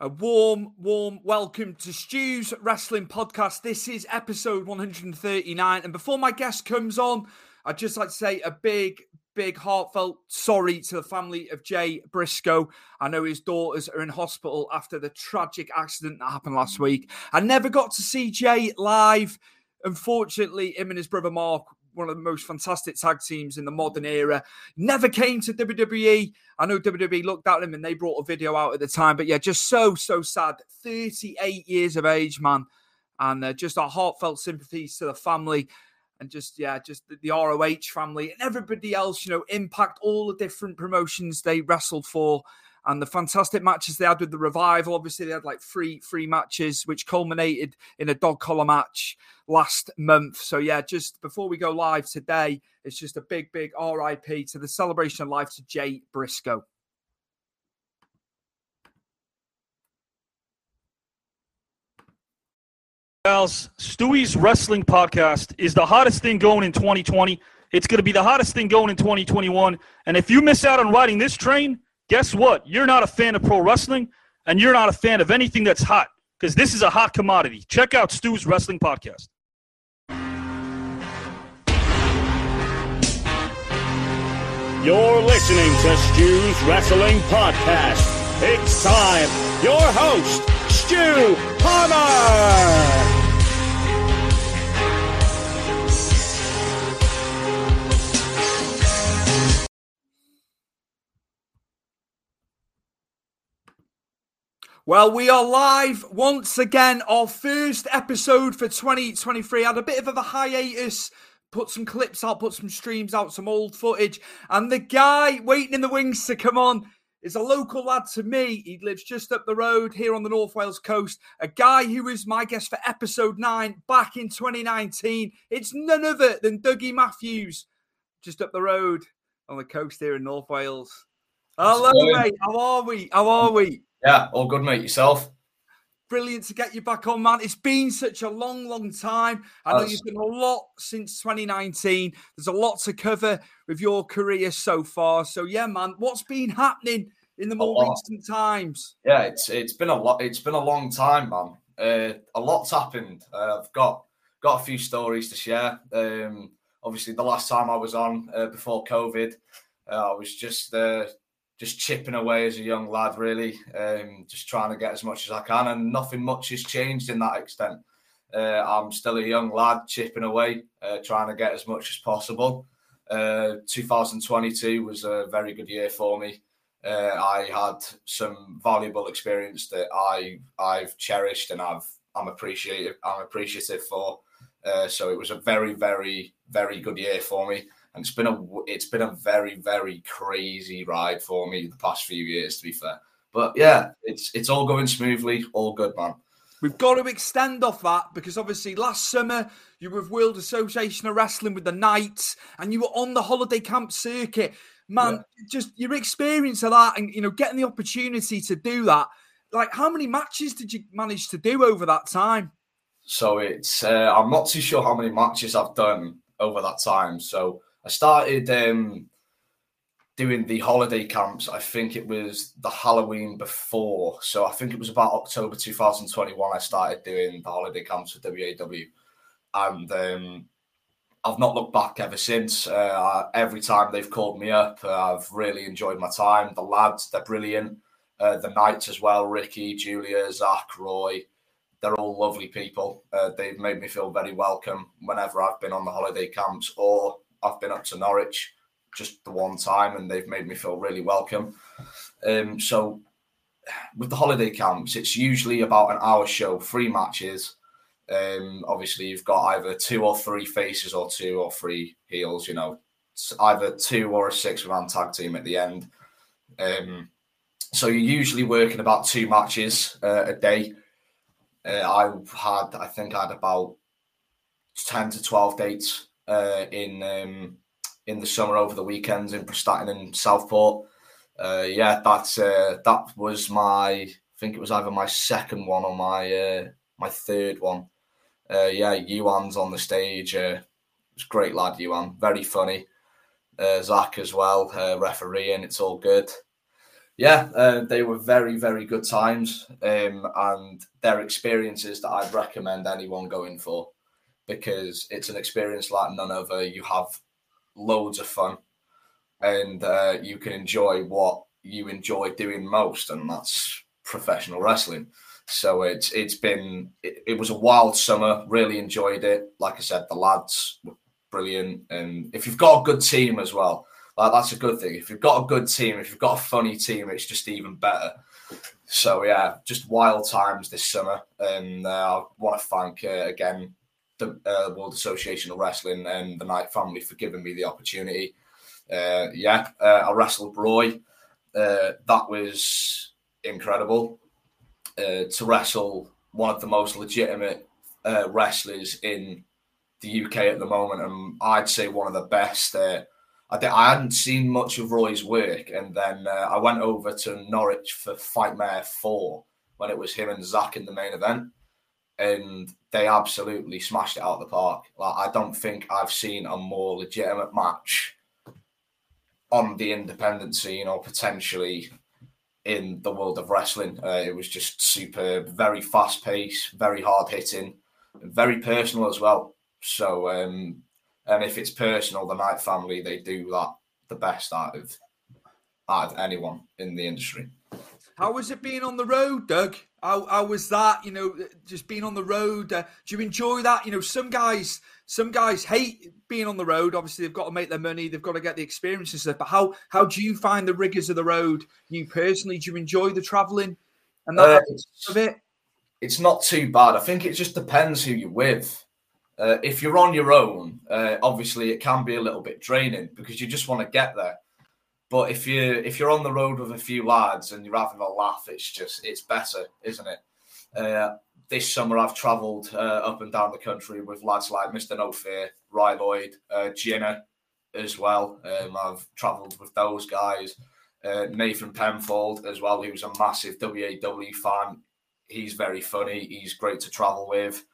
A warm, warm welcome to Stu's Wrestling Podcast. This is episode 139. And before my guest comes on, I'd just like to say a big, big heartfelt sorry to the family of Jay Briscoe. I know his daughters are in hospital after the tragic accident that happened last week. I never got to see Jay live. Unfortunately, him and his brother Mark, one of the most fantastic tag teams in the modern era, never came to WWE. I know WWE looked at him and they brought a video out at the time, but yeah, just so, so sad. 38 years of age, man. And uh, just our heartfelt sympathies to the family and just, yeah, just the, the ROH family and everybody else, you know, impact all the different promotions they wrestled for and the fantastic matches they had with the revival. Obviously, they had like three three matches, which culminated in a dog collar match last month. So yeah, just before we go live today, it's just a big, big RIP to the celebration of life to Jay Briscoe. Gals, Stewie's Wrestling Podcast is the hottest thing going in 2020. It's going to be the hottest thing going in 2021. And if you miss out on riding this train, guess what? You're not a fan of pro wrestling, and you're not a fan of anything that's hot, because this is a hot commodity. Check out Stu's Wrestling Podcast. You're listening to Stu's Wrestling Podcast. It's time. Your host, Stu Palmer. Well, we are live once again. Our first episode for 2023 had a bit of a hiatus. Put some clips out, put some streams out, some old footage. And the guy waiting in the wings to come on is a local lad to me. He lives just up the road here on the North Wales coast. A guy who was my guest for episode nine back in 2019. It's none other than Dougie Matthews, just up the road on the coast here in North Wales. Hello, mate. How are we? How are we? Yeah, all good, mate. Yourself? Brilliant to get you back on, man. It's been such a long, long time. I know you've done a lot since 2019. There's a lot to cover with your career so far. So, yeah, man, what's been happening in the more recent times? Yeah, it's it's been a lot. It's been a long time, man. Uh, a lot's happened. Uh, I've got got a few stories to share. Um, obviously, the last time I was on uh, before COVID, uh, I was just uh, just chipping away as a young lad, really, um, just trying to get as much as I can, and nothing much has changed in that extent. Uh, I'm still a young lad chipping away, uh, trying to get as much as possible. Uh, 2022 was a very good year for me. Uh, I had some valuable experience that I I've cherished and I've I'm appreciative I'm appreciative for. Uh, so it was a very very very good year for me, and it's been a it's been a very very crazy ride for me the past few years. To be fair, but yeah, it's it's all going smoothly, all good, man. We've got to extend off that because obviously last summer you were with World Association of Wrestling with the Knights and you were on the holiday camp circuit. Man, just your experience of that and you know getting the opportunity to do that. Like, how many matches did you manage to do over that time? So it's uh, I'm not too sure how many matches I've done over that time. So I started um, doing the holiday camps. I think it was the Halloween before. So I think it was about October 2021. I started doing the holiday camps for WAW, and um, I've not looked back ever since. Uh, every time they've called me up, uh, I've really enjoyed my time. The lads, they're brilliant. Uh, the Knights as well, Ricky, Julia, Zach, Roy they're all lovely people. Uh, they've made me feel very welcome whenever I've been on the holiday camps or I've been up to Norwich just the one time and they've made me feel really welcome. Um, so with the holiday camps, it's usually about an hour show, three matches. Um, obviously, you've got either two or three faces or two or three heels, you know, either two or a six man tag team at the end. Um, so you're usually working about two matches uh, a day. Uh, I had, I think, I had about ten to twelve dates uh, in um, in the summer over the weekends in Prestatyn and Southport. Uh, yeah, that's uh, that was my. I think it was either my second one or my uh, my third one. Uh, yeah, Yuan's on the stage. Uh, it's great lad, Yuan. Very funny. Uh, Zach as well, refereeing. It's all good. Yeah, they were very, very good times, um, and they're experiences that I'd recommend anyone going for because it's an experience like none other. You have loads of fun, and uh, you can enjoy what you enjoy doing most, and that's professional wrestling. So it's it's been it, it, was a wild summer. Really enjoyed it. Like I said, the lads were brilliant, and if you've got a good team as well, like that's a good thing. If you've got a good team, if you've got a funny team, it's just even better. So yeah, just wild times this summer, and uh, I want to thank uh, again the uh, World Association of Wrestling and the Knight family for giving me the opportunity. Uh, yeah, uh, I wrestled Roy. Uh, that was incredible uh, to wrestle one of the most legitimate wrestlers in the UK at the moment, and I'd say one of the best. I, I hadn't seen much of Roy's work, and then I went over to Norwich for Fightmare Four when it was him and Zach in the main event, and they absolutely smashed it out of the park. Like I don't think I've seen a more legitimate match on the independent scene or potentially in the world of wrestling. Uh, it was just superb, very fast paced, very hard hitting, very personal as well. So, um, and if it's personal, the Knight family they do that the best out of out of anyone in the industry. How was it being on the road, Doug? How, how was that? You know, just being on the road. Uh, do you enjoy that? You know, some guys, some guys hate being on the road. Obviously, they've got to make their money. They've got to get the experience and stuff. But how how do you find the rigors of the road? You personally, do you enjoy the traveling and that uh, of it? It's not too bad. I think it just depends who you're with. Uh, if you're on your own, uh, obviously it can be a little bit draining because you just want to get there. But if you if you're on the road with a few lads and you're having a laugh, it's just it's better, isn't it? Uh, this summer I've travelled uh, up and down the country with lads like Mr. No Fear, Ry Lloyd, uh, Gina as well. Um, I've travelled with those guys. Uh, Nathan Penfold as well, who's a massive WAW fan. He's very funny. He's great to travel with.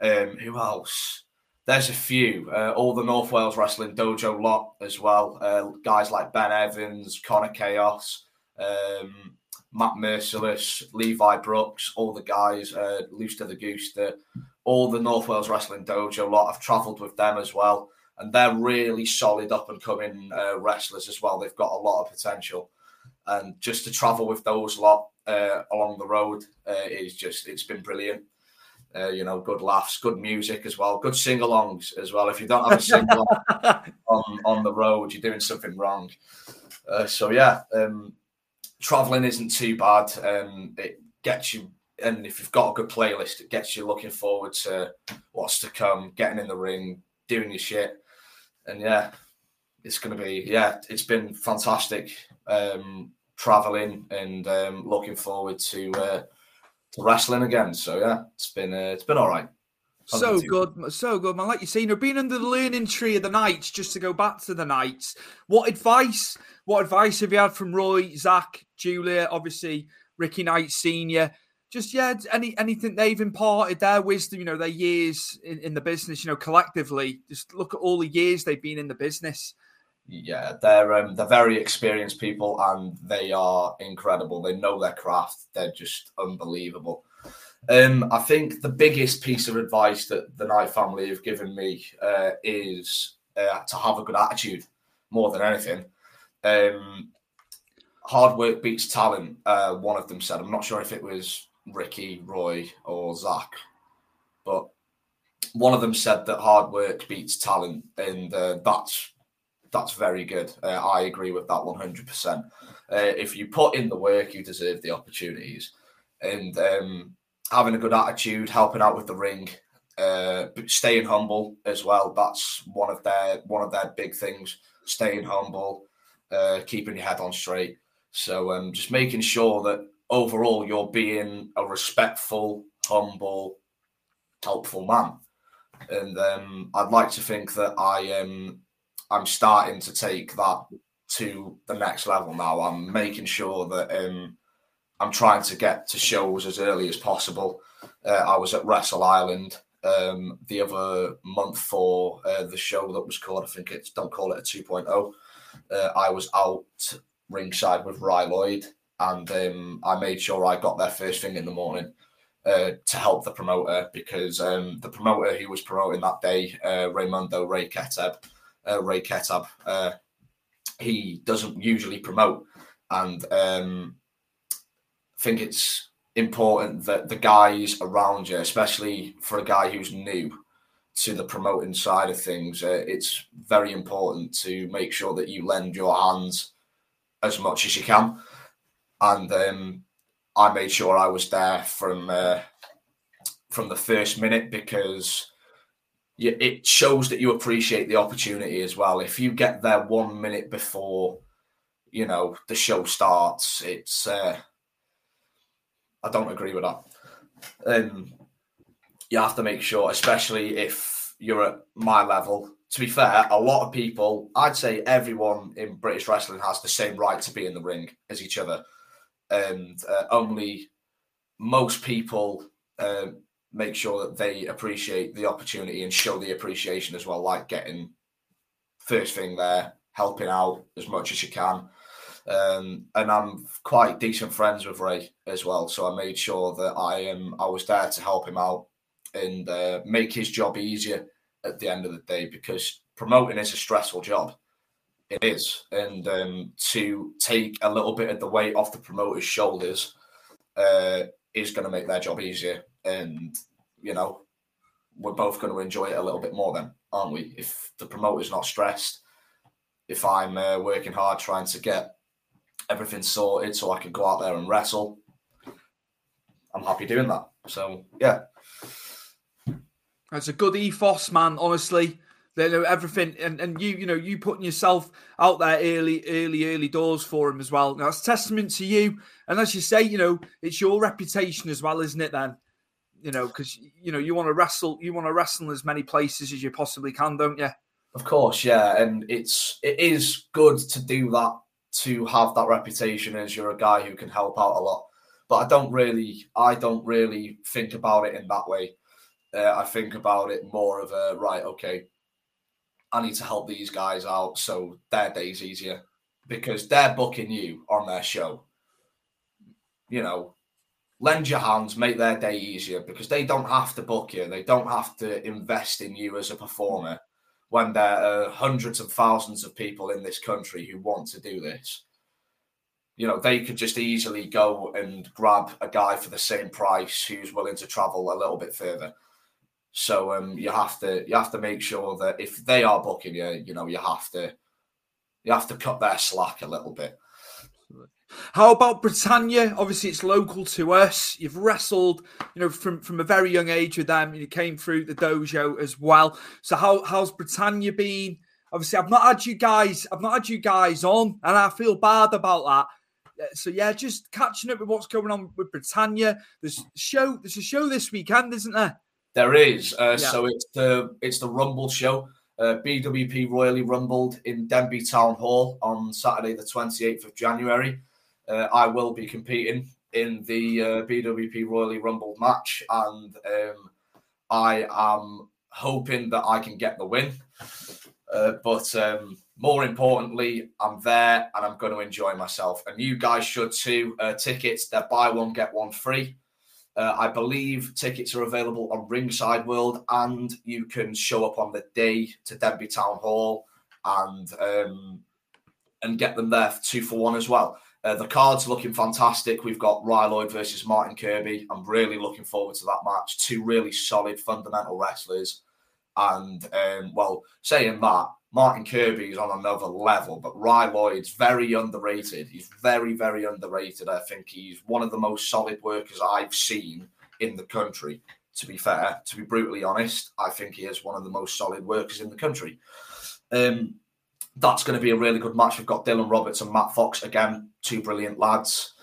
Um, who else? There's a few. Uh, all the North Wales Wrestling Dojo lot as well. Uh, guys like Ben Evans, Connor Chaos, um, Matt Merciless, Levi Brooks, all the guys, uh, Looster the Gooster, all the North Wales Wrestling Dojo lot. I've travelled with them as well. And they're really solid up and coming uh, wrestlers as well. They've got a lot of potential. And just to travel with those lot uh, along the road uh, is just, it's been brilliant. Uh, you know, good laughs, good music as well, good sing-alongs as well. If you don't have a sing on on the road, you're doing something wrong. Uh, so yeah, um, traveling isn't too bad. Um, it gets you, and if you've got a good playlist, it gets you looking forward to what's to come, getting in the ring, doing your shit, and yeah, it's going to be yeah, it's been fantastic um, traveling and um, looking forward to. Uh, to wrestling again. So yeah, it's been uh, it's been all right. So good, so good, man. Like you say, you know, being under the learning tree of the Knights, just to go back to the Knights, what advice, what advice have you had from Roy, Zach, Julia, obviously Ricky Knight Senior? Just yeah, any anything they've imparted their wisdom, you know, their years in, in the business, you know, collectively. Just look at all the years they've been in the business yeah, they're um, they're very experienced people and they are incredible. They know their craft. They're just unbelievable. Um, I think the biggest piece of advice that the Knight family have given me uh, is uh, to have a good attitude more than anything. Um, hard work beats talent. Uh, one of them said. I'm not sure if it was Ricky, Roy, or Zach, but one of them said that hard work beats talent, and uh, that's that's very good. Uh, I agree with that 100%. Uh, if you put in the work, you deserve the opportunities. And um, having a good attitude, helping out with the ring, uh, staying humble as well. That's one of their one of their big things. Staying humble, uh, keeping your head on straight. So um, just making sure that overall you're being a respectful, humble, helpful man. And um, I'd like to think that I am I'm starting to take that to the next level now. I'm making sure that um, I'm trying to get to shows as early as possible. Uh, I was at Wrestle Island um, the other month for uh, the show that was called, I think it's Don't Call It a 2.0. Uh, I was out ringside with Rye Lloyd and um, I made sure I got there first thing in the morning uh, to help the promoter because um, the promoter who was promoting that day, uh, Raymundo Ray Ketab, uh, Ray Ketab, uh, he doesn't usually promote, and um, I think it's important that the guys around you, especially for a guy who's new to the promoting side of things, uh, it's very important to make sure that you lend your hands as much as you can. And um, I made sure I was there from uh, from the first minute because you, it shows that you appreciate the opportunity as well. If you get there one minute before, you know, the show starts, it's uh, I don't agree with that. Um, you have to make sure, especially if you're at my level. To be fair, a lot of people, I'd say everyone in British wrestling has the same right to be in the ring as each other, and uh, only most people uh, make sure that they appreciate the opportunity and show the appreciation as well, like getting first thing there, helping out as much as you can. Um, and I'm quite decent friends with Ray as well, so I made sure that I am I was there to help him out and uh, make his job easier at the end of the day because promoting is a stressful job. It is, and um, to take a little bit of the weight off the promoter's shoulders uh, is going to make their job easier and you know we're both going to enjoy it a little bit more then aren't we? If the promoter's not stressed if i'm uh, working hard trying to get everything sorted so i can go out there and wrestle i'm happy doing that. So yeah. That's a good ethos man honestly they know everything and, and you you know you putting yourself out there early early early doors for him as well now, that's testament to you and as you say you know it's your reputation as well isn't it then you know, because you know you want to wrestle, you want to wrestle in as many places as you possibly can, don't you? Of course, yeah, and it's it is good to do that to have that reputation as you're a guy who can help out a lot. But I don't really, I don't really think about it in that way. Uh, I think about it more of a right, okay. I need to help these guys out so their day's easier because they're booking you on their show. You know, lend your hands, make their day easier because they don't have to book you. They don't have to invest in you as a performer when there are hundreds of thousands of people in this country who want to do this. You know, they could just easily go and grab a guy for the same price who's willing to travel a little bit further. So um, you have to you have to make sure that if they are booking you, you know, you have to you have to cut their slack a little bit. How about Britannia? Obviously, it's local to us. You've wrestled, you know, from from a very young age with them. You came through the dojo as well. So how how's Britannia been? Obviously, I've not had you guys. I've not had you guys on, and I feel bad about that. So yeah, just catching up with what's going on with Britannia. There's show. There's a show this weekend, isn't there? There is. Uh, yeah. So it's the it's the Rumble show. Uh, BWP Royally Rumbled in Denbigh Town Hall on Saturday, the 28th of January uh, I will be competing in the uh, BWP Royally Rumble match, and um, I am hoping that I can get the win. Uh, but um, more importantly, I'm there and I'm going to enjoy myself. And you guys should too. Uh, tickets, they're buy one, get one free. Uh, I believe tickets are available on Ringside World, and you can show up on the day to Denbigh Town Hall and um, and get them there two for one as well. Uh, the card's looking fantastic. We've got Rye Lloyd versus Martin Kirby. I'm really looking forward to that match. Two really solid, fundamental wrestlers. And, um, well, saying that, Martin Kirby is on another level, but Rye Lloyd's very underrated. He's very, very underrated. I think he's one of the most solid workers I've seen in the country. To be fair, to be brutally honest, I think he is one of the most solid workers in the country. Um, that's going to be a really good match. We've got Dylan Roberts and Matt Fox again, two brilliant lads.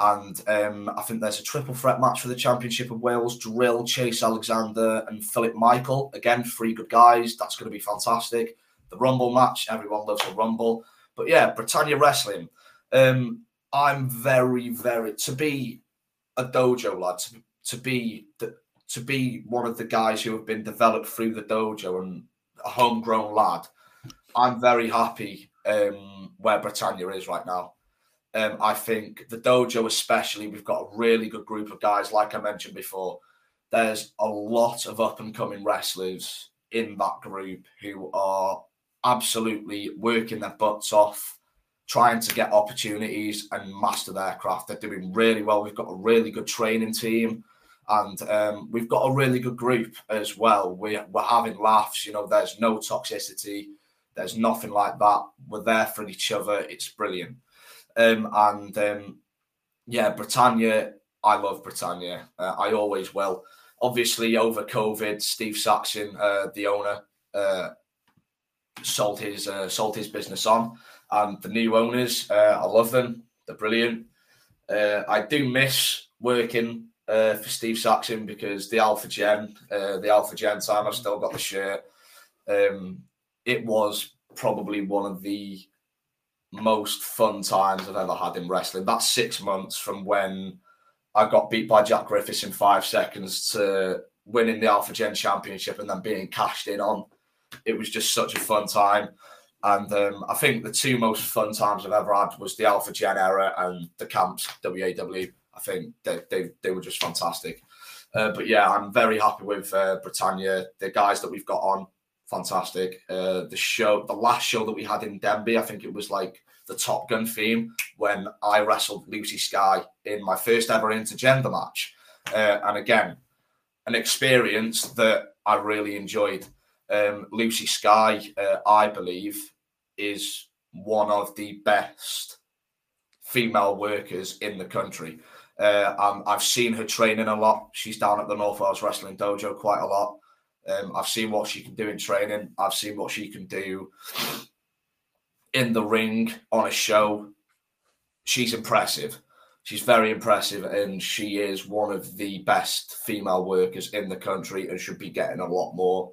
And um, I think there's a triple threat match for the Championship of Wales. Drill, Chase Alexander, and Philip Michael. Again, three good guys. That's going to be fantastic. The Rumble match, everyone loves a Rumble. But yeah, Britannia Wrestling. Um, I'm very, very to be a dojo lad, to, to be to be one of the guys who have been developed through the dojo and a homegrown lad. I'm very happy um, where Britannia is right now. Um, I think the dojo, especially, we've got a really good group of guys. Like I mentioned before, there's a lot of up and coming wrestlers in that group who are absolutely working their butts off, trying to get opportunities and master their craft. They're doing really well. We've got a really good training team. And um, we've got a really good group as well. We, we're having laughs. You know, there's no toxicity. There's nothing like that. We're there for each other. It's brilliant. Um, and um, yeah, Britannia, I love Britannia. Uh, I always will. Obviously, over COVID, Steve Saxon, uh, the owner, uh, sold his uh, sold his business on, and the new owners, uh, I love them. They're brilliant. Uh, I do miss working for Steve Saxon because the Alpha Gen, the Alpha Gen time, I've still got the shirt. Um, it was probably one of the most fun times I've ever had in wrestling. That's six months from when I got beat by Jack Griffiths in five seconds to winning the Alpha Gen Championship and then being cashed in on. It was just such a fun time. And um, I think the two most fun times I've ever had was the Alpha Gen era and the camps, WAW. I think they, they, they were just fantastic. Uh, but yeah, I'm very happy with uh, Britannia. The guys that we've got on, fantastic. Uh, the show, the last show that we had in Denbigh, I think it was like the Top Gun theme when I wrestled Lucy Sky in my first ever intergender match. Uh, and again, an experience that I really enjoyed. Um, Lucy Sky, uh, I believe, is one of the best female workers in the country. Uh, I've seen her training a lot. She's down at the North Wales Wrestling Dojo quite a lot. Um, I've seen what she can do in training. I've seen what she can do in the ring on a show. She's impressive. She's very impressive, and she is one of the best female workers in the country and should be getting a lot more.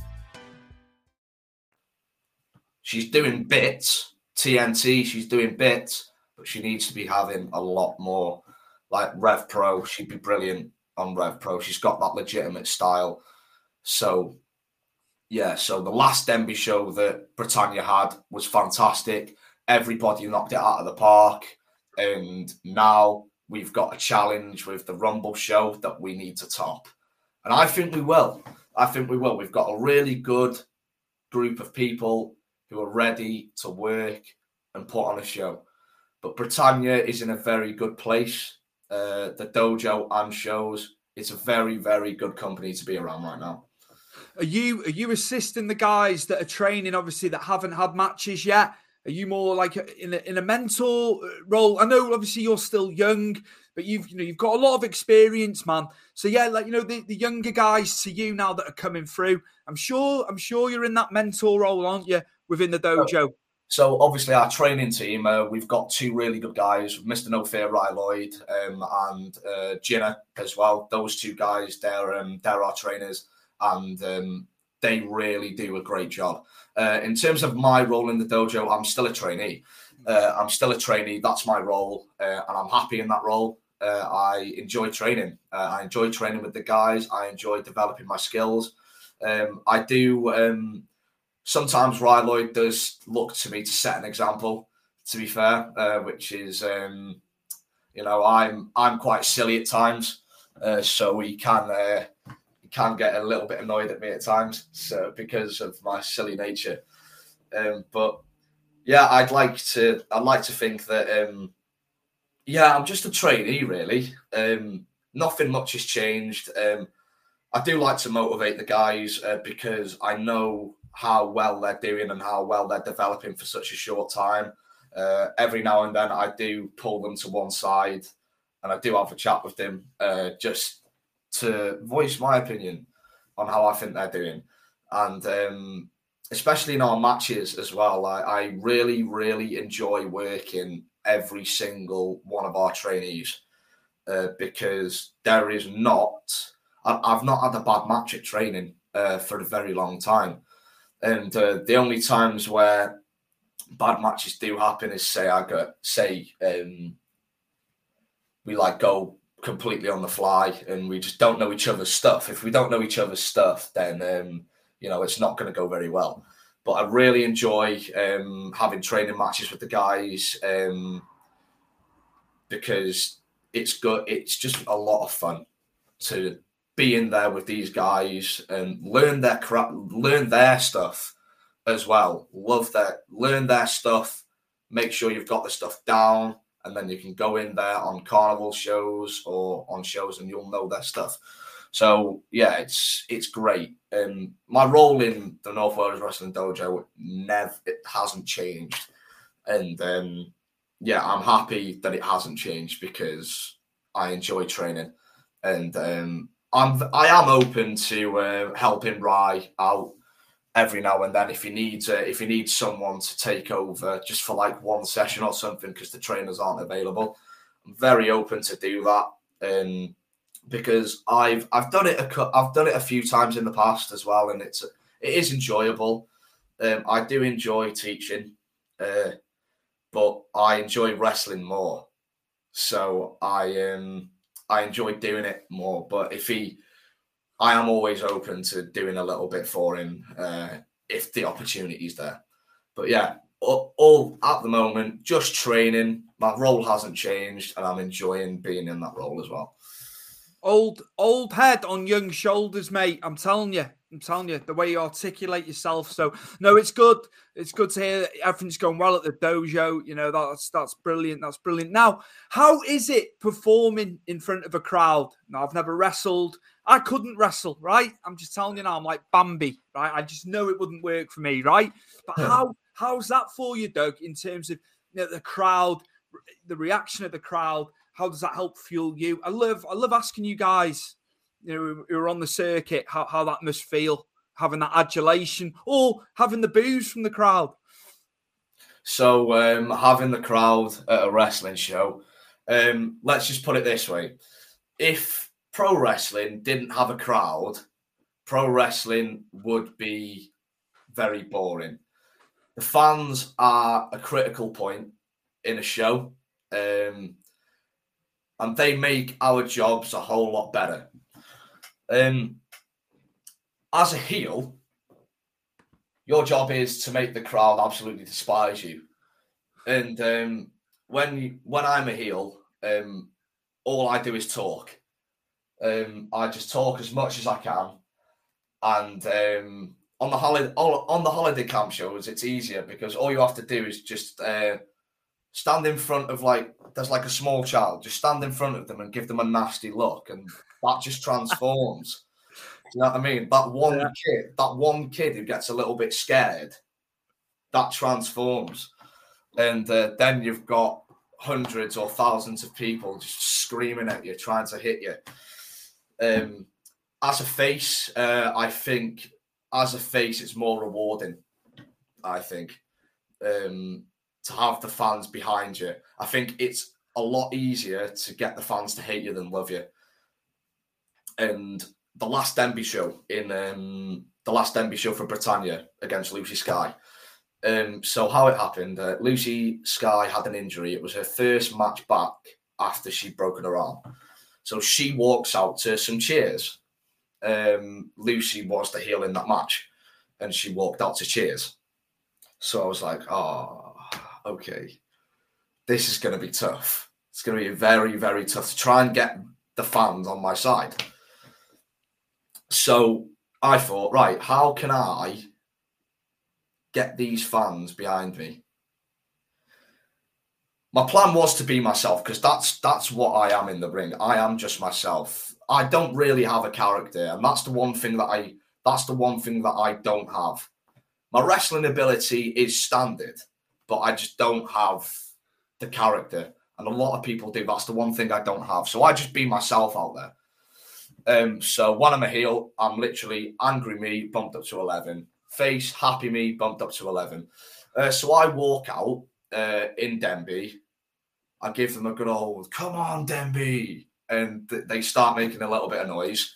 She's doing bits, TNT, she's doing bits, but she needs to be having a lot more. Like Rev Pro, she'd be brilliant on Rev Pro. She's got that legitimate style. So, yeah, so the last Denbigh show that Britannia had was fantastic. Everybody knocked it out of the park. And now we've got a challenge with the Rumble show that we need to top. And I think we will. I think we will. We've got a really good group of people who are ready to work and put on a show. But Britannia is in a very good place. Uh, the dojo and shows. It's a very, very good company to be around right now. Are you are you assisting the guys that are training, obviously that haven't had matches yet? Are you more like in a, in a mentor uh, role? I know obviously you're still young, but you've you know you've got a lot of experience, man. So yeah, like you know the, the younger guys to you now that are coming through. I'm sure I'm sure you're in that mentor role, aren't you, within the dojo? So obviously our training team, uh, we've got two really good guys, Mr. No Fear Ry Lloyd um, and uh, Jinner as well. Those two guys, they're um, they're our trainers, and um, they really do a great job. Uh, in terms of my role in the dojo, I'm still a trainee. Uh, I'm still a trainee. That's my role, uh, and I'm happy in that role. Uh, I enjoy training. Uh, I enjoy training with the guys. I enjoy developing my skills. Um, I do. Um, sometimes Lloyd does look to me to set an example. To be fair, uh, which is, um, you know, I'm I'm quite silly at times, uh, so he can uh, he can get a little bit annoyed at me at times, so because of my silly nature. Um, but yeah, I'd like to. I'd like to think that. Yeah, I'm just a trainee, really. Um, nothing much has changed. Um, I do like to motivate the guys uh, because I know how well they're doing and how well they're developing for such a short time. Uh, every now and then, I do pull them to one side and I do have a chat with them uh, just to voice my opinion on how I think they're doing. And um, especially in our matches as well, I, I really, really enjoy working every single one of our trainees uh, because there is not, I've not had a bad match at training uh, for a very long time. And uh, the only times where bad matches do happen is say I got say um, we like go completely on the fly and we just don't know each other's stuff. If we don't know each other's stuff, then um, you know it's not going to go very well. But I really enjoy um, having training matches with the guys um, because it's good. It's just a lot of fun to be in there with these guys and learn their crap, learn their stuff as well. Love that, learn their stuff. Make sure you've got the stuff down, and then you can go in there on carnival shows or on shows, and you'll know their stuff. So yeah, it's it's great. And my role in the North Wales Wrestling Dojo never it hasn't changed, and um, yeah, I'm happy that it hasn't changed because I enjoy training, and um, I'm I am open to uh, helping Rye out every now and then if he needs uh, if he needs someone to take over just for like one session or something because the trainers aren't available. I'm very open to do that, and because I've I've done it a I've done it a few times in the past as well, and it's it is enjoyable. Um, I do enjoy teaching, uh, but I enjoy wrestling more. So I um I enjoy doing it more. But if he, I am always open to doing a little bit for him uh, if the opportunity is there. But yeah, all, all at the moment, just training. My role hasn't changed, and I'm enjoying being in that role as well. Old old head on young shoulders, mate. I'm telling you. I'm telling you, the way you articulate yourself. So no, it's good. It's good to hear that everything's going well at the dojo. You know, that's that's brilliant. That's brilliant. Now, how is it performing in front of a crowd? Now, I've never wrestled. I couldn't wrestle, right? I'm just telling you now, I'm like Bambi, right? I just know it wouldn't work for me, right? But yeah. how how's that for you, Doug, in terms of you know, the crowd, the reaction of the crowd? How does that help fuel you? I love I love asking you guys, you know, who are on the circuit, how, how that must feel, having that adulation or having the booze from the crowd. So um, having the crowd at a wrestling show, um, let's just put it this way: if pro wrestling didn't have a crowd, pro wrestling would be very boring. The fans are a critical point in a show. Um, and they make our jobs a whole lot better. Um, as a heel, your job is to make the crowd absolutely despise you. And um, when when I'm a heel, um, all I do is talk. Um, I just talk as much as I can, and um, on the holiday on the holiday camp shows, it's easier because all you have to do is just uh, stand in front of like there's like a small child, just stand in front of them and give them a nasty look, and that just transforms. you know what I mean? That one yeah. kid, that one kid who gets a little bit scared, that transforms, and uh, then you've got hundreds or thousands of people just screaming at you, trying to hit you. Um, as a face, uh, I think as a face, it's more rewarding. I think. Um, to have the fans behind you. I think it's a lot easier to get the fans to hate you than love you. And the last Denbigh show in um, the last Denbigh show for Britannia against Lucy Sky. Um, so how it happened? Uh, Lucy Sky had an injury. It was her first match back after she'd broken her arm. So she walks out to some cheers. Um, Lucy was the heel in that match, and she walked out to cheers. So I was like, oh, okay, this is going to be tough. It's going to be very, very tough to try and get the fans on my side. So I thought, right, how can I get these fans behind me? my plan was to be myself because that's that's what I am in the ring. I am just myself. I don't really have a character, and that's the one thing that I that's the one thing that I don't have. My wrestling ability is standard, but I just don't have the character. And a lot of people do. That's the one thing I don't have. So I just be myself out there. Um, so when I'm a heel, I'm literally angry me bumped up to 11, face happy me bumped up to 11. Uh, so I walk out uh, in Denbigh. I give them a good old "Come on, Denbigh," and th- they start making a little bit of noise.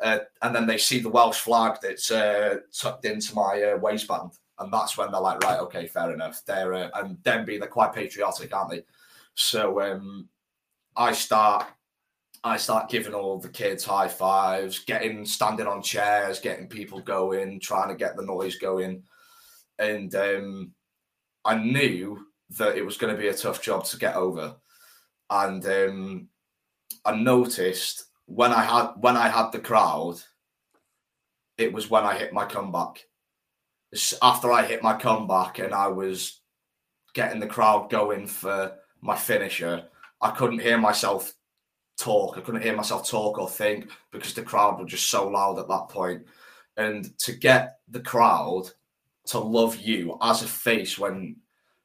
Uh, and then they see the Welsh flag that's uh, tucked into my uh, waistband, and that's when they're like, "Right, okay, fair enough." They're uh, and Denbigh, they're quite patriotic, aren't they? So um, I start I start giving all the kids high fives, getting standing on chairs, getting people going, trying to get the noise going. And um, I knew that it was going to be a tough job to get over. And um, I noticed when I had when I had the crowd, it was when I hit my comeback. After I hit my comeback and I was getting the crowd going for my finisher, I couldn't hear myself talk. I couldn't hear myself talk or think because the crowd were just so loud at that point. And to get the crowd to love you as a face when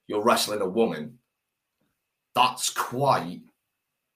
you're wrestling a woman, that's quite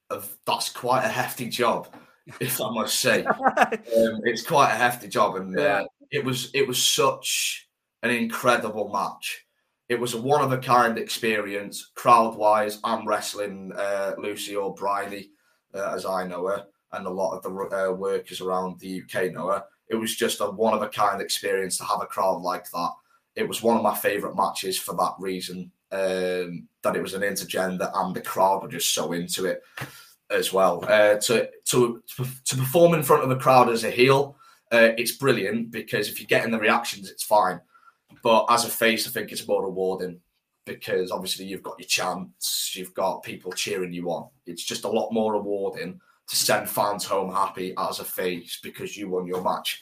a, that's quite a hefty job, if I must say. um, it's quite a hefty job, and uh, it was it was such an incredible match. It was a one of a kind experience, crowd wise. I'm wrestling uh, Lucy O'Brien uh, as I know her, and a lot of the uh, workers around the UK know her. It was just a one of a kind experience to have a crowd like that. It was one of my favourite matches for that reason. Um, that it was an intergender and the crowd were just so into it as well. Uh, to to to perform in front of a crowd as a heel, uh, it's brilliant because if you're getting the reactions, it's fine. But as a face, I think it's more rewarding because obviously you've got your chance, you've got people cheering you on. It's just a lot more rewarding to send fans home happy as a face because you won your match.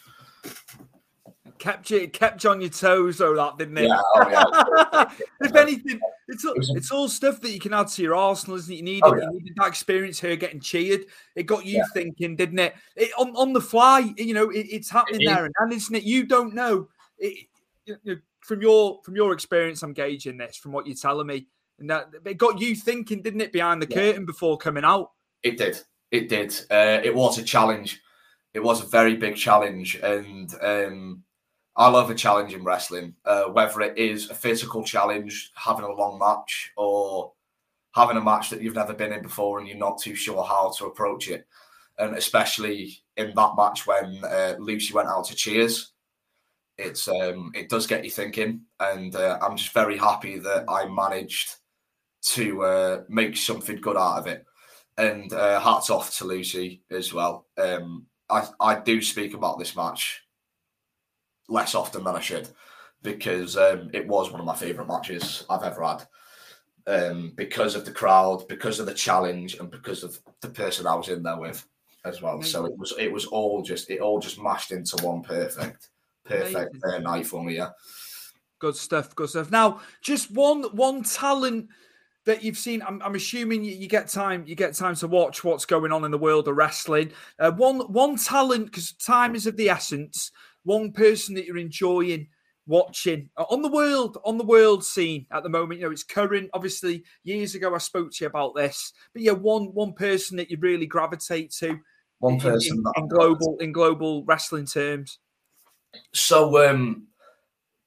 Kept you kept you on your toes though, that didn't it? Yeah, oh, yeah. if anything, it's all, it's all stuff that you can add to your arsenal, isn't it? You needed, Oh, yeah. you needed that experience here getting cheered. It got you Yeah. thinking, didn't it? it on, on the fly, you know, it, it's happening It there, and, and isn't it? You don't know. It, you know, from your from your experience, I'm gauging this from what you're telling me, and that it got you thinking, didn't it, behind the Yeah. curtain before coming out? It did. It did. Uh, it was a challenge. It was a very big challenge, and um, I love a challenge in wrestling. Uh, whether it is a physical challenge, having a long match, or having a match that you've never been in before and you're not too sure how to approach it, and especially in that match when uh, Lucy went out to cheers, it's um, it does get you thinking, and uh, I'm just very happy that I managed to uh, make something good out of it and uh, hats off to Lucy as well. Um, I I do speak about this match less often than I should because um, it was one of my favourite matches I've ever had. Um, because of the crowd, because of the challenge, and because of the person I was in there with as well. So it was it was all just it all just mashed into one perfect perfect uh, night for me. Yeah. Good stuff. Good stuff. Now, just one one talent that you've seen. I'm, I'm assuming you, you get time. You get time to watch what's going on in the world of wrestling. Uh, one one talent because time is of the essence. One person that you're enjoying watching on the world on the world scene at the moment. You know, it's current. Obviously, years ago I spoke to you about this, but yeah, one one person that you really gravitate to. One person in, that in global in global wrestling terms. So, um,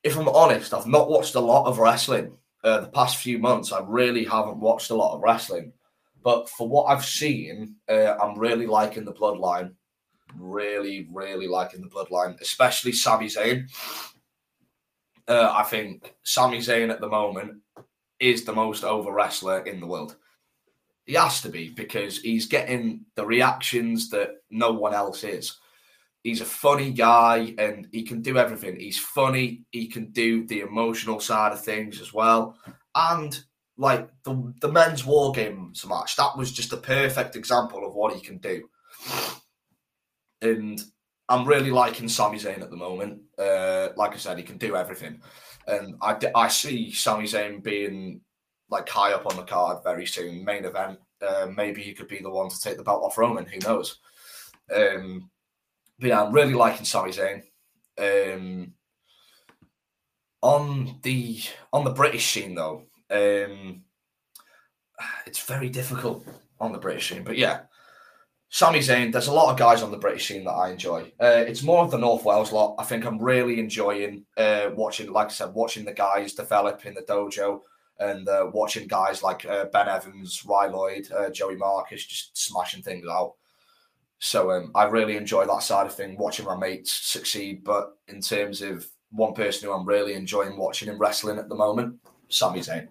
if I'm honest, I've not watched a lot of wrestling uh, the past few months. I really haven't watched a lot of wrestling, but for what I've seen, uh, I'm really liking the Bloodline. Really, really liking the Bloodline, especially Sami Zayn. Uh, I think Sami Zayn at the moment is the most over wrestler in the world. He has to be because he's getting the reactions that no one else is he's a funny guy and he can do everything. He's funny. He can do the emotional side of things as well. And like the the men's war games match, that was just a perfect example of what he can do. And I'm really liking Sami Zayn at the moment. Uh, like I said, he can do everything, and I I see Sami Zayn being like high up on the card very soon. Main event. Uh, maybe he could be the one to take the belt off Roman. Who knows? Um, but yeah, I'm really liking Sami Zayn. Um, on the on the British scene though, um, it's very difficult on the British scene. But yeah, Sami Zayn. There's a lot of guys on the British scene that I enjoy. Uh, it's more of the North Wales lot. I think I'm really enjoying uh, watching, like I said, watching the guys develop in the dojo and uh, watching guys like uh, Ben Evans, Rye Lloyd, uh, Joey Marcus just smashing things out. So um, I really enjoy that side of thing, watching my mates succeed. But in terms of one person who I'm really enjoying watching in wrestling at the moment, Sami Zayn.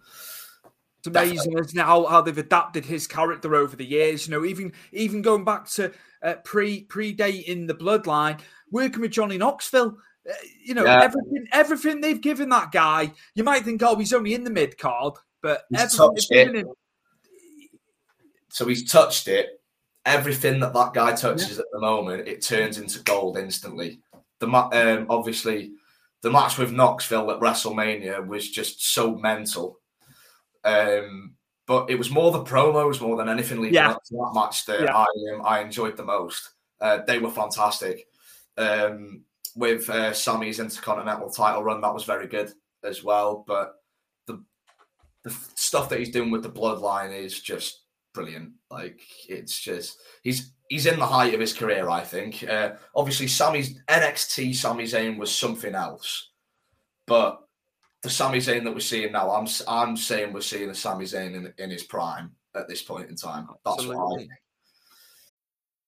It's amazing, Definitely. isn't it? How, how they've adapted his character over the years. You know, even even going back to uh, pre predating the bloodline, working with Johnny Knoxville. Uh, you know, yeah. everything everything they've given that guy. You might think, oh, he's only in the mid card, but he's everything him, So he's touched it everything that that guy touches yeah. at the moment, it turns into gold instantly. The um, obviously the match with Knoxville at WrestleMania was just so mental. Um, but it was more the promos more than anything leading yeah. up to that match that yeah. I um, I enjoyed the most. Uh, they were fantastic. Um, with uh, Sami's Intercontinental title run, that was very good as well. But the the stuff that he's doing with the Bloodline is just brilliant. Like it's just he's he's in the height of his career. I think. Uh, obviously, Sami's NXT Sami Zayn was something else, but the Sami Zayn that we're seeing now, I'm I'm saying we're seeing a Sami Zayn in, in his prime at this point in time. That's Absolutely. why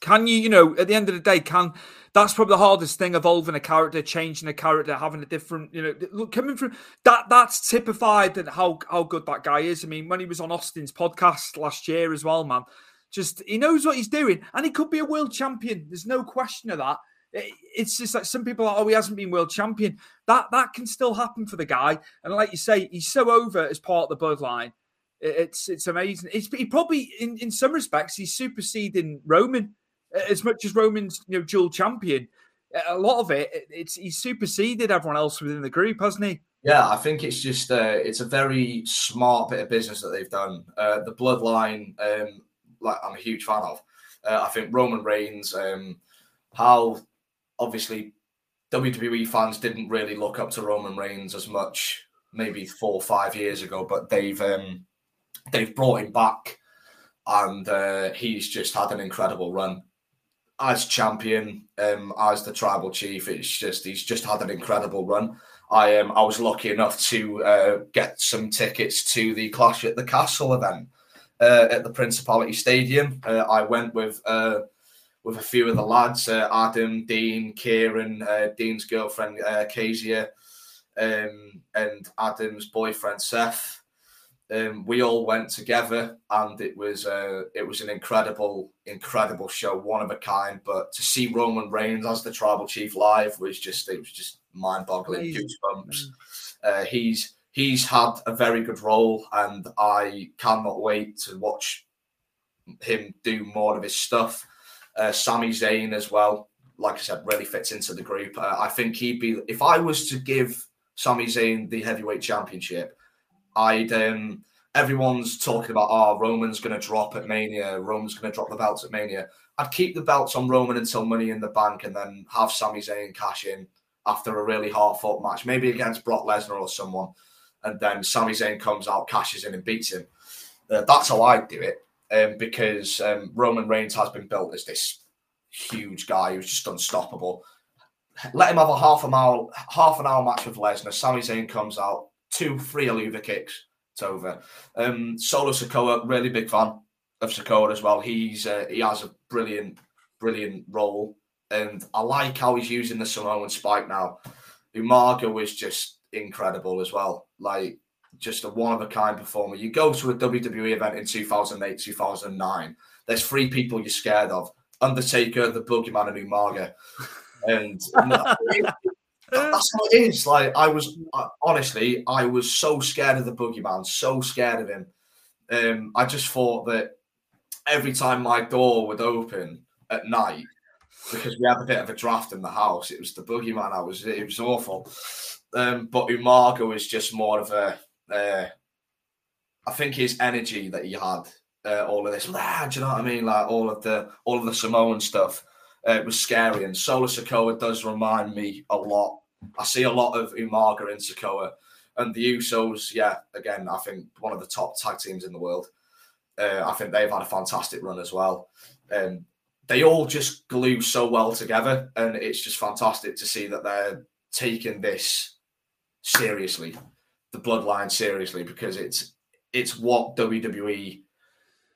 Can you, you know, at the end of the day, can that's probably the hardest thing evolving a character, changing a character, having a different, you know, look, coming from that, that's typified that how, how good that guy is. I mean, when he was on Austin's podcast last year as well, man, just he knows what he's doing and he could be a world champion. There's no question of that. It's just like some people are, oh, he hasn't been world champion. That that can still happen for the guy. And like you say, he's so over as part of the bloodline. It's it's amazing. It's he probably in, in some respects he's superseding Roman as much as Roman's you know dual champion, a lot of it it's he's superseded everyone else within the group, hasn't he? Yeah, I think it's just uh, it's a very smart bit of business that they've done. Uh, the bloodline, um, like I'm a huge fan of. Uh, I think Roman Reigns, um, how obviously WWE fans didn't really look up to Roman Reigns as much maybe four or five years ago, but they've um, they've brought him back, and uh, he's just had an incredible run as champion, um, as the tribal chief, it's just he's just had an incredible run. I um, I was lucky enough to uh, get some tickets to the Clash at the Castle event uh, at the Principality Stadium. Uh, I went with uh, with a few of the lads, uh, Adam, Dean, Kieran, uh, Dean's girlfriend uh, um, and Adam's boyfriend Seth. Um, we all went together, and it was uh, it was an incredible, incredible show, one of a kind. But to see Roman Reigns as the tribal chief live was just it was just mind boggling, goosebumps. Uh, he's he's had a very good role, and I cannot wait to watch him do more of his stuff. Uh, Sami Zayn as well, like I said, really fits into the group. Uh, I think he'd be if I was to give Sami Zayn the heavyweight championship. I'd um, everyone's talking about oh Roman's going to drop at Mania, Roman's going to drop the belts at Mania. I'd keep the belts on Roman until Money in the Bank, and then have Sami Zayn cash in after a really hard fought match, maybe against Brock Lesnar or someone, and then Sami Zayn comes out, cashes in, and beats him. Uh, that's how I'd do it, um, because um, Roman Reigns has been built as this huge guy who's just unstoppable. Let him have a half a mile, half an hour match with Lesnar. Sami Zayn comes out, two free Helluva Kicks. It's over. Um, Solo Sikoa, really big fan of Sikoa as well. He's uh, he has a brilliant, brilliant role, and I like how he's using the Samoan Spike now. Umaga was just incredible as well. Like just a one of a kind performer. You go to a WWE event in 2008, 2009, there's three people you're scared of Undertaker, the Boogeyman, and Umaga. And that's what it is. Like, I was honestly, I was so scared of the Boogeyman, so scared of him. Um, I just thought that every time my door would open at night, because we had a bit of a draft in the house, it was the Boogeyman. I was, it was awful. Um, but Umaga was just more of a uh, I think his energy that he had, uh, all of this, ah, do you know what I mean? Like all of the all of the Samoan stuff, uh, it was scary. And Solo Sikoa does remind me a lot. I see a lot of Umaga and Sikoa, and the Usos. Yeah, again, I think one of the top tag teams in the world. Uh, I think they've had a fantastic run as well. Um, they all just glue so well together, and it's just fantastic to see that they're taking this seriously the bloodline seriously because it's it's what WWE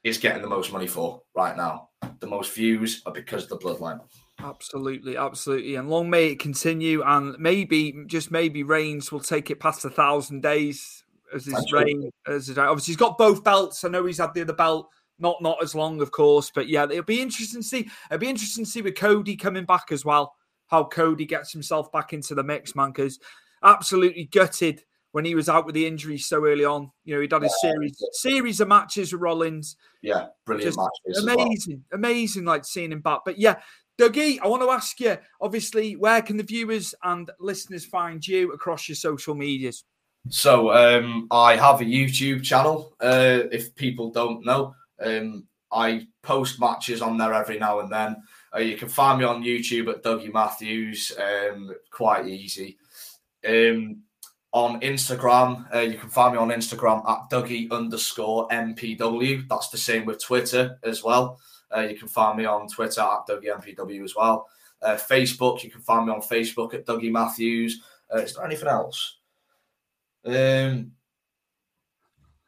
is getting the most money for right now. The most views are because of the bloodline. Absolutely, absolutely, and long may it continue. And maybe, just maybe, Reigns will take it past a thousand days as his reign. As his, obviously, he's got both belts. I know he's had the other belt, not not as long, of course, but yeah, it'll be interesting to see. It'll be interesting to see with Cody coming back as well. How Cody gets himself back into the mix, man. Because absolutely gutted when he was out with the injury so early on. You know, he'd done a series series of matches with Rollins. Yeah, brilliant matches. Amazing, well. amazing, like seeing him back. But yeah, Dougie, I want to ask you, obviously, where can the viewers and listeners find you across your social medias? So um, I have a YouTube channel. Uh, if people don't know, um, I post matches on there every now and then. Uh, you can find me on YouTube at Dougie Matthews. Um, quite easy. Um, on Instagram. Uh, you can find me on Instagram at Dougie underscore MPW. That's the same with Twitter as well. Uh, you can find me on Twitter at Dougie MPW as well. Uh, Facebook, you can find me on Facebook at Dougie Matthews. Uh, is there anything else? Um,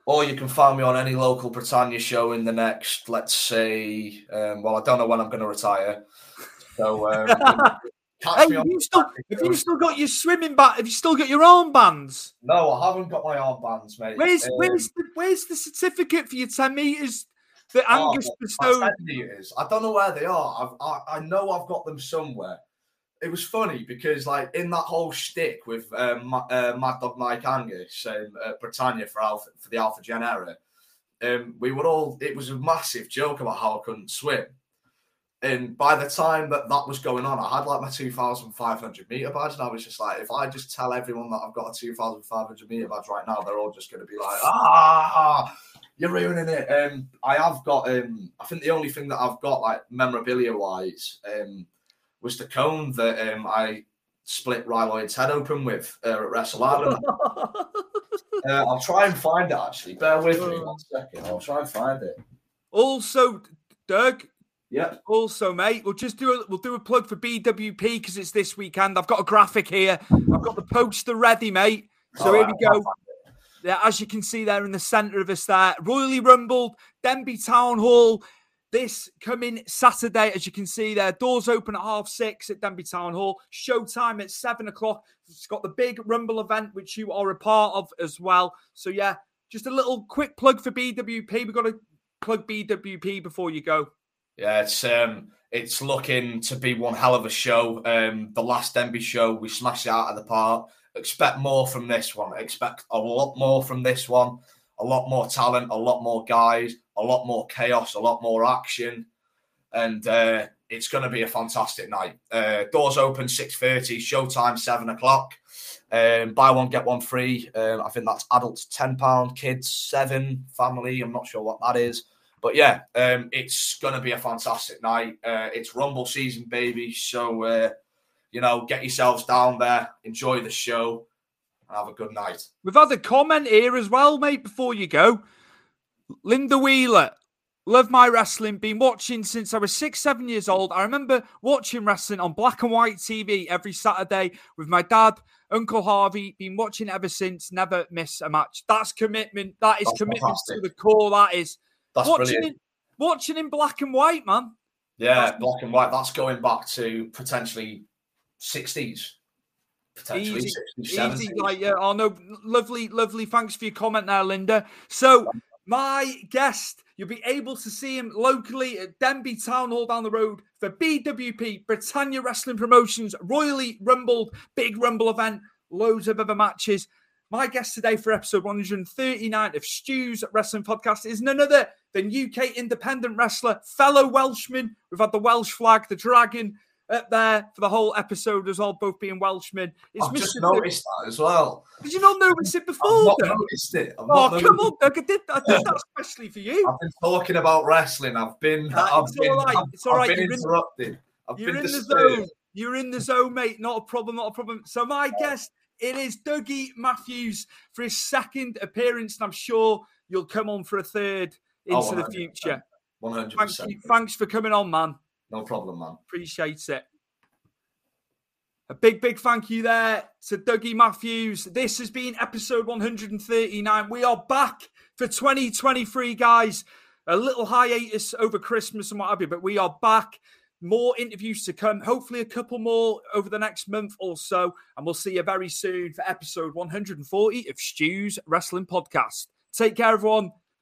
or you can find me on any local Britannia show in the next, let's say, um, well, I don't know when I'm going to retire. So um, Hey, have you, still, have you still got your swimming bat? Have you still got your armbands? No, I haven't got my armbands, mate. Where's um, where's the where's the certificate for your ten meters that oh, Angus bestowed? Meters. I don't know where they are. I've, I I know I've got them somewhere. It was funny because, like, in that whole shtick with um, uh, Mad Dog Mike Angus um, Britannia for Alpha for the Alpha Gen era, um, we were all. It was a massive joke about how I couldn't swim. And by the time that that was going on, I had like my 2,500 meter badge, and I was just like, if I just tell everyone that I've got a 2,500 meter badge right now, they're all just going to be like, ah, you're ruining it. Um, I have got, um, I think the only thing that I've got like memorabilia wise um, was the cone that um, I split Rye Lloyd's head open with uh, at Wrestle Island. uh, I'll try and find it actually. Bear with me one second. I'll try and find it. Also, Doug, yeah. Also, mate, we'll just do a we'll do a plug for BWP because it's this weekend. I've got a graphic here. I've got the poster ready, mate. So here we go. Yeah, as you can see there in the centre of us there, royally rumbled, Denbigh Town Hall. This coming Saturday, as you can see there, doors open at half six at Denbigh Town Hall. Showtime at seven o'clock. It's got the big Rumble event, which you are a part of as well. So yeah, just a little quick plug for BWP. We've got to plug BWP before you go. Yeah, it's um, it's looking to be one hell of a show. Um, the last Denbigh show, we smashed it out of the park. Expect more from this one. Expect a lot more from this one. A lot more talent, a lot more guys, a lot more chaos, a lot more action, and uh, it's going to be a fantastic night. Uh, doors open six thirty, showtime seven o'clock. Um, buy one get one free. Um, I think that's adults ten pound, kids seven, family. I'm not sure what that is. But yeah, um, it's going to be a fantastic night. Uh, it's Rumble season, baby. So, uh, you know, get yourselves down there, enjoy the show, and have a good night. We've had a comment here as well, mate, before you go. Linda Wheeler, love my wrestling. Been watching since I was six, seven years old. I remember watching wrestling on black and white TV every Saturday with my dad, Uncle Harvey. Been watching ever since. Never miss a match. That's commitment. That is That's commitment fantastic. to the core. That is. That's watching brilliant. In, watching in black and white, man. Yeah, that's black and white. That's going back to potentially 60s. Potentially Easy, 60, 70. easy. Like, yeah, oh no, lovely, lovely. Thanks for your comment there, Linda. So, my guest, you'll be able to see him locally at Denbigh Town Hall down the road for BWP Britannia Wrestling Promotions, Royally Rumbled, big Rumble event, loads of other matches. My guest today for episode 139 of Stu's Wrestling Podcast is none other than UK independent wrestler, fellow Welshman. We've had the Welsh flag, the dragon up there for the whole episode as well, both being Welshmen. It's I've just noticed that as well. Did you not notice it before? I've not noticed it. I've Oh, come noticed on, Doug. I did, I did that especially for you. I've been talking about wrestling. I've been. Uh, I've it's been, all right, I've, it's all I've right, been you're in- interrupted. I've You're been in the zone. You're in the zone, mate. Not a problem. Not a problem. So my guest, it is Dougie Matthews for his second appearance, and I'm sure you'll come on for a third Oh, into Oh, the 100%. future. One hundred Thanks, percent. thanks for coming on, man. No problem, man. Appreciate it. A big, big thank you there to Dougie Matthews. This has been episode 139. We are back for 2023, guys. A little hiatus over Christmas and what have you, but we are back. More interviews to come. Hopefully, a couple more over the next month or so. And we'll see you very soon for episode 140 of Stu's Wrestling Podcast. Take care, everyone.